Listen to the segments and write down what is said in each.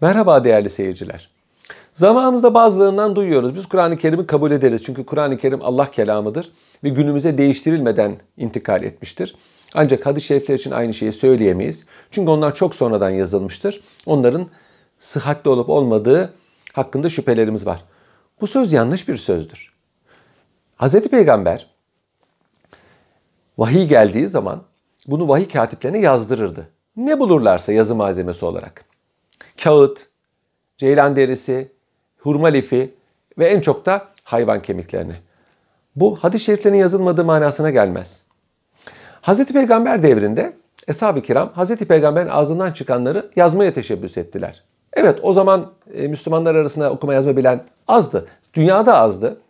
Merhaba değerli seyirciler. Zamanımızda bazılarından duyuyoruz. Biz Kur'an-ı Kerim'i kabul ederiz. Çünkü Kur'an-ı Kerim Allah kelamıdır ve günümüze değiştirilmeden intikal etmiştir. Ancak hadis-i şerifler için aynı şeyi söyleyemeyiz. Çünkü onlar çok sonradan yazılmıştır. Onların sıhhatli olup olmadığı hakkında şüphelerimiz var. Bu söz yanlış bir sözdür. Hz. Peygamber vahiy geldiği zaman bunu vahiy katiplerine yazdırırdı. Ne bulurlarsa yazı malzemesi olarak. Kağıt, ceylan derisi, hurma lifi ve en çok da hayvan kemiklerini. Bu hadis-i şeriflerin yazılmadığı manasına gelmez. Hazreti Peygamber devrinde Eshab-ı Kiram Hazreti Peygamber'in ağzından çıkanları yazmaya teşebbüs ettiler. Evet o zaman e, Müslümanlar arasında okuma yazma bilen azdı. Dünyada azdı.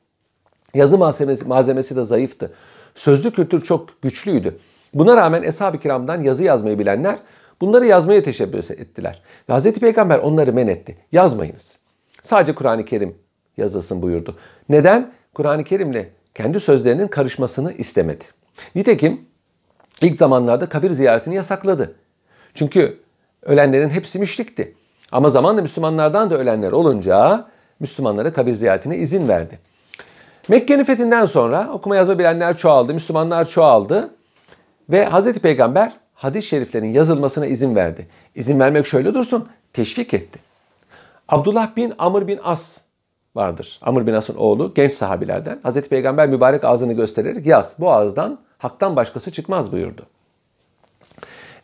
Yazı malzemesi, malzemesi de zayıftı. Sözlü kültür çok güçlüydü. Buna rağmen Eshab-ı Kiram'dan yazı yazmayı bilenler bunları yazmaya teşebbüs ettiler. Ve Hz. Peygamber onları men etti. Yazmayınız. Sadece Kur'an-ı Kerim yazılsın buyurdu. Neden? Kur'an-ı Kerim'le kendi sözlerinin karışmasını istemedi. Nitekim ilk zamanlarda kabir ziyaretini yasakladı. Çünkü ölenlerin hepsi müşrikti. Ama zamanla Müslümanlardan da ölenler olunca Müslümanlara kabir ziyaretine izin verdi. Mekke'nin fethinden sonra okuma yazma bilenler çoğaldı, Müslümanlar çoğaldı ve Hz. Peygamber hadis-i şeriflerin yazılmasına izin verdi. İzin vermek şöyle dursun, teşvik etti. Abdullah bin Amr bin As vardır. Amr bin As'ın oğlu genç sahabilerden. Hazreti Peygamber mübarek ağzını göstererek yaz. Bu ağızdan haktan başkası çıkmaz buyurdu.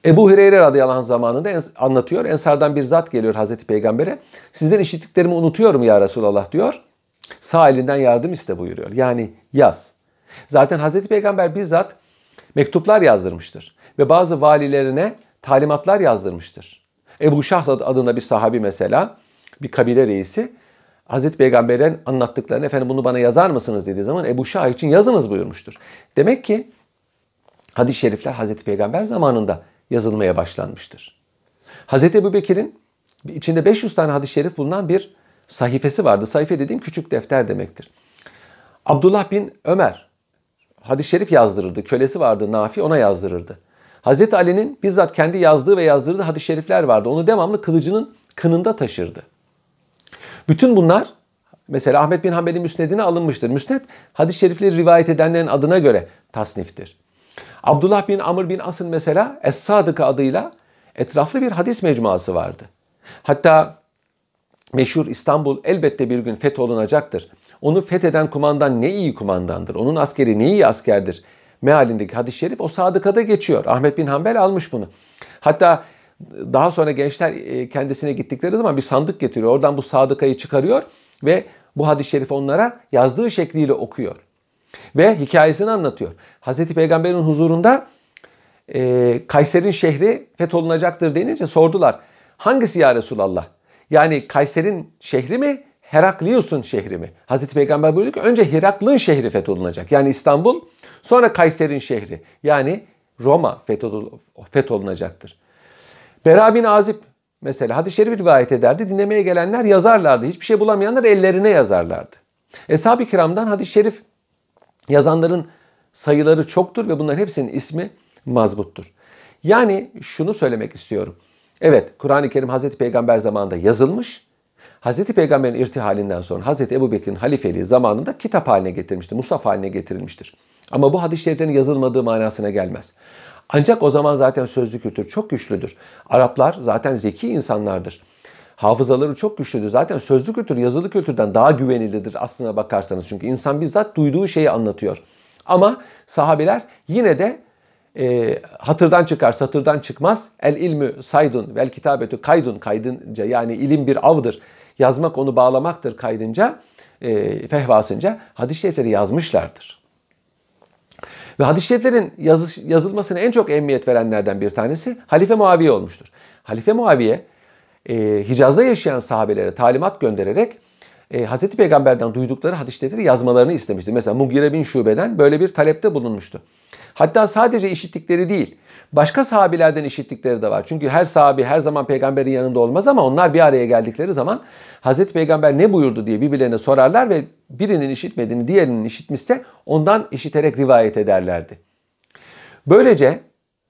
Ebu Hureyre radıyallahu anh zamanında anlatıyor. Ensardan bir zat geliyor Hazreti Peygamber'e. Sizden işittiklerimi unutuyorum ya Resulallah diyor. Sağ elinden yardım iste buyuruyor. Yani yaz. Zaten Hazreti Peygamber bizzat mektuplar yazdırmıştır. Ve bazı valilerine talimatlar yazdırmıştır. Ebu Şah adında bir sahabi mesela bir kabile reisi Hazreti Peygamber'in anlattıklarını efendim bunu bana yazar mısınız dediği zaman Ebu Şah için yazınız buyurmuştur. Demek ki hadis-i şerifler Hazreti Peygamber zamanında yazılmaya başlanmıştır. Hazreti Ebu Bekir'in içinde 500 tane hadis-i şerif bulunan bir sahifesi vardı. Sayfa dediğim küçük defter demektir. Abdullah bin Ömer hadis-i şerif yazdırırdı. Kölesi vardı Nafi ona yazdırırdı. Hazreti Ali'nin bizzat kendi yazdığı ve yazdırdığı hadis-i şerifler vardı. Onu devamlı kılıcının kınında taşırdı. Bütün bunlar mesela Ahmet bin Hanbel'in müsnedine alınmıştır. Müsned hadis-i şerifleri rivayet edenlerin adına göre tasniftir. Abdullah bin Amr bin As'ın mesela Es-Sadık adıyla etraflı bir hadis mecmuası vardı. Hatta meşhur İstanbul elbette bir gün fetholunacaktır. Onu fetheden kumandan ne iyi kumandandır. Onun askeri ne iyi askerdir. Mealindeki hadis-i şerif o sadıkada geçiyor. Ahmet bin Hanbel almış bunu. Hatta daha sonra gençler e, kendisine gittikleri zaman bir sandık getiriyor. Oradan bu sadıkayı çıkarıyor ve bu hadis-i şerifi onlara yazdığı şekliyle okuyor. Ve hikayesini anlatıyor. Hazreti Peygamber'in huzurunda e, Kayser'in şehri fetholunacaktır denince sordular. Hangisi ya Resulallah? Yani Kayser'in şehri mi? Heraklius'un şehri mi? Hazreti Peygamber buyurdu ki önce Herakl'ın şehri fetholunacak. Yani İstanbul. Sonra Kayser'in şehri. Yani Roma fetholunacaktır. Bera bin Azib mesela hadis-i şerif rivayet ederdi. Dinlemeye gelenler yazarlardı. Hiçbir şey bulamayanlar ellerine yazarlardı. Eshab-ı kiramdan hadis-i şerif yazanların sayıları çoktur ve bunların hepsinin ismi mazbuttur. Yani şunu söylemek istiyorum. Evet Kur'an-ı Kerim Hazreti Peygamber zamanında yazılmış. Hazreti Peygamber'in irtihalinden sonra Hazreti Ebu Bekir'in halifeliği zamanında kitap haline getirmiştir, musaf haline getirilmiştir. Ama bu hadis-i şeriflerin yazılmadığı manasına gelmez. Ancak o zaman zaten sözlü kültür çok güçlüdür. Araplar zaten zeki insanlardır. Hafızaları çok güçlüdür. Zaten sözlü kültür yazılı kültürden daha güvenilidir aslına bakarsanız. Çünkü insan bizzat duyduğu şeyi anlatıyor. Ama sahabiler yine de e, hatırdan çıkar, satırdan çıkmaz. El ilmü saydun vel kitabetü kaydun kaydınca yani ilim bir avdır. Yazmak onu bağlamaktır kaydınca, e, fehvasınca hadis-i şerifleri yazmışlardır. Ve hadis-i şeriflerin yazı, yazılmasına en çok emniyet verenlerden bir tanesi Halife Muaviye olmuştur. Halife Muaviye e, Hicaz'da yaşayan sahabelere talimat göndererek e, Hz. Peygamber'den duydukları hadis şerifleri yazmalarını istemişti. Mesela Mugire bin Şube'den böyle bir talepte bulunmuştu. Hatta sadece işittikleri değil, başka sahabilerden işittikleri de var. Çünkü her sahabi her zaman peygamberin yanında olmaz ama onlar bir araya geldikleri zaman Hazreti Peygamber ne buyurdu diye birbirlerine sorarlar ve birinin işitmediğini diğerinin işitmişse ondan işiterek rivayet ederlerdi. Böylece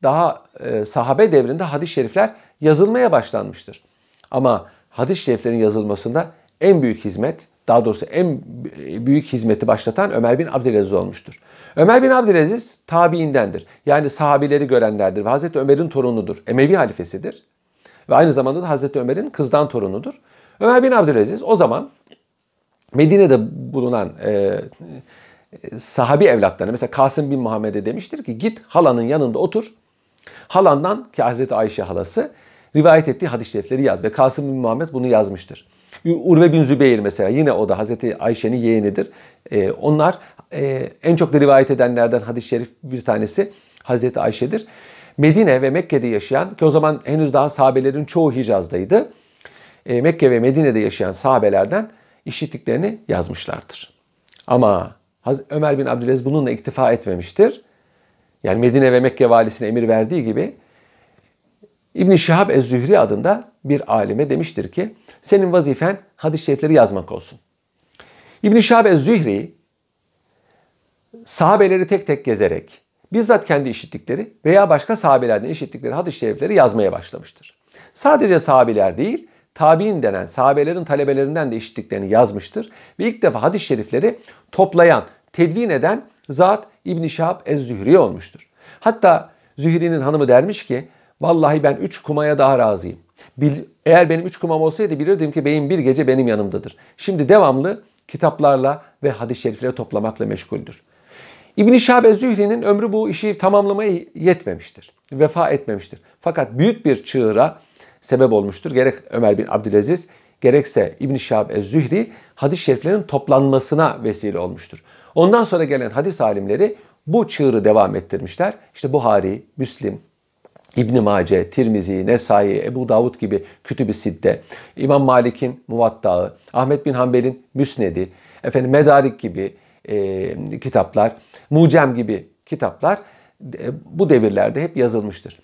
daha e, sahabe devrinde hadis-i şerifler yazılmaya başlanmıştır. Ama hadis-i şeriflerin yazılmasında en büyük hizmet, daha doğrusu en büyük hizmeti başlatan Ömer bin Abdülaziz olmuştur. Ömer bin Abdülaziz tabiindendir. Yani sahabileri görenlerdir ve Hazreti Ömer'in torunudur. Emevi halifesidir. Ve aynı zamanda da Hazreti Ömer'in kızdan torunudur. Ömer bin Abdülaziz o zaman Medine'de bulunan e, sahabi evlatlarına mesela Kasım bin Muhammed'e demiştir ki git halanın yanında otur. Halandan ki Hazreti Ayşe halası rivayet ettiği hadis-i şerifleri yaz ve Kasım bin Muhammed bunu yazmıştır. Urve bin Zübeyir mesela yine o da Hazreti Ayşe'nin yeğenidir. Ee, onlar e, en çok da rivayet edenlerden hadis-i şerif bir tanesi Hazreti Ayşe'dir. Medine ve Mekke'de yaşayan ki o zaman henüz daha sahabelerin çoğu Hicaz'daydı. E, Mekke ve Medine'de yaşayan sahabelerden işittiklerini yazmışlardır. Ama Ömer bin Abdülaziz bununla iktifa etmemiştir. Yani Medine ve Mekke valisine emir verdiği gibi İbn Şihab Ez-Zühri adında bir alime demiştir ki senin vazifen hadis-i şerifleri yazmak olsun. İbn Şihab Ez-Zühri sahabeleri tek tek gezerek bizzat kendi işittikleri veya başka sahabelerden işittikleri hadis-i şerifleri yazmaya başlamıştır. Sadece sahabeler değil, tabi'in denen sahabelerin talebelerinden de işittiklerini yazmıştır. Ve ilk defa hadis-i şerifleri toplayan, tedvin eden zat İbn Şihab Ez-Zühri olmuştur. Hatta Zühri'nin hanımı dermiş ki vallahi ben üç kumaya daha razıyım. Bil, eğer benim üç kumam olsaydı bilirdim ki beyim bir gece benim yanımdadır. Şimdi devamlı kitaplarla ve hadis-i şerifleri toplamakla meşguldür. İbn-i Şahab Zühri'nin ömrü bu işi tamamlamaya yetmemiştir. Vefa etmemiştir. Fakat büyük bir çığıra sebep olmuştur. Gerek Ömer bin Abdülaziz gerekse İbn-i Şahab Zühri hadis-i şeriflerin toplanmasına vesile olmuştur. Ondan sonra gelen hadis alimleri bu çığırı devam ettirmişler. İşte Buhari, Müslim, İbn Mace, Tirmizi, Nesai, Ebu Davud gibi kütüb-i sitte, İmam Malik'in Muvattağı, Ahmet bin Hanbel'in Müsnedi, efendim Medarik gibi e, kitaplar, Mucem gibi kitaplar e, bu devirlerde hep yazılmıştır.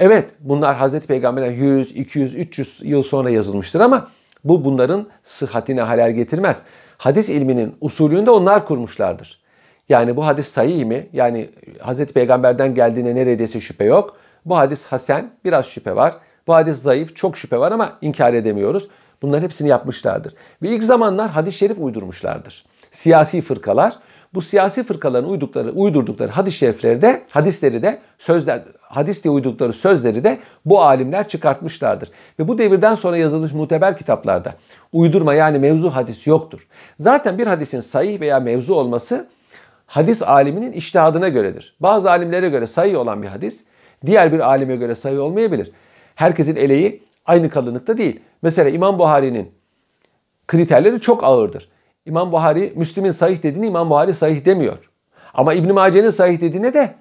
Evet bunlar Hazreti Peygamber'den 100, 200, 300 yıl sonra yazılmıştır ama bu bunların sıhhatine halel getirmez. Hadis ilminin usulünde onlar kurmuşlardır. Yani bu hadis sahih mi? Yani Hazreti Peygamber'den geldiğine neredeyse şüphe yok. Bu hadis hasen, biraz şüphe var. Bu hadis zayıf, çok şüphe var ama inkar edemiyoruz. Bunların hepsini yapmışlardır. Ve ilk zamanlar hadis-i şerif uydurmuşlardır. Siyasi fırkalar bu siyasi fırkaların uydukları, uydurdukları hadis-i şerifleri de, hadisleri de, sözler, hadis diye uydurdukları sözleri de bu alimler çıkartmışlardır. Ve bu devirden sonra yazılmış muteber kitaplarda uydurma yani mevzu hadis yoktur. Zaten bir hadisin sahih veya mevzu olması hadis aliminin iştihadına göredir. Bazı alimlere göre sahih olan bir hadis diğer bir alime göre sahih olmayabilir. Herkesin eleği aynı kalınlıkta değil. Mesela İmam Buhari'nin kriterleri çok ağırdır. İmam Buhari Müslim'in sahih dediğini İmam Buhari sahih demiyor. Ama İbn Mace'nin sahih dediğine de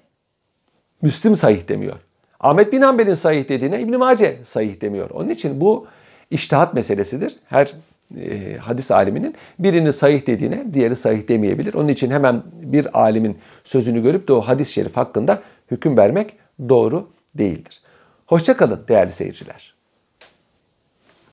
Müslim sahih demiyor. Ahmet bin Hanbel'in sahih dediğine İbn Mace sahih demiyor. Onun için bu iştihat meselesidir. Her e, hadis aliminin birini sahih dediğine diğeri sahih demeyebilir. Onun için hemen bir alimin sözünü görüp de o hadis-i şerif hakkında hüküm vermek doğru değildir. Hoşçakalın değerli seyirciler.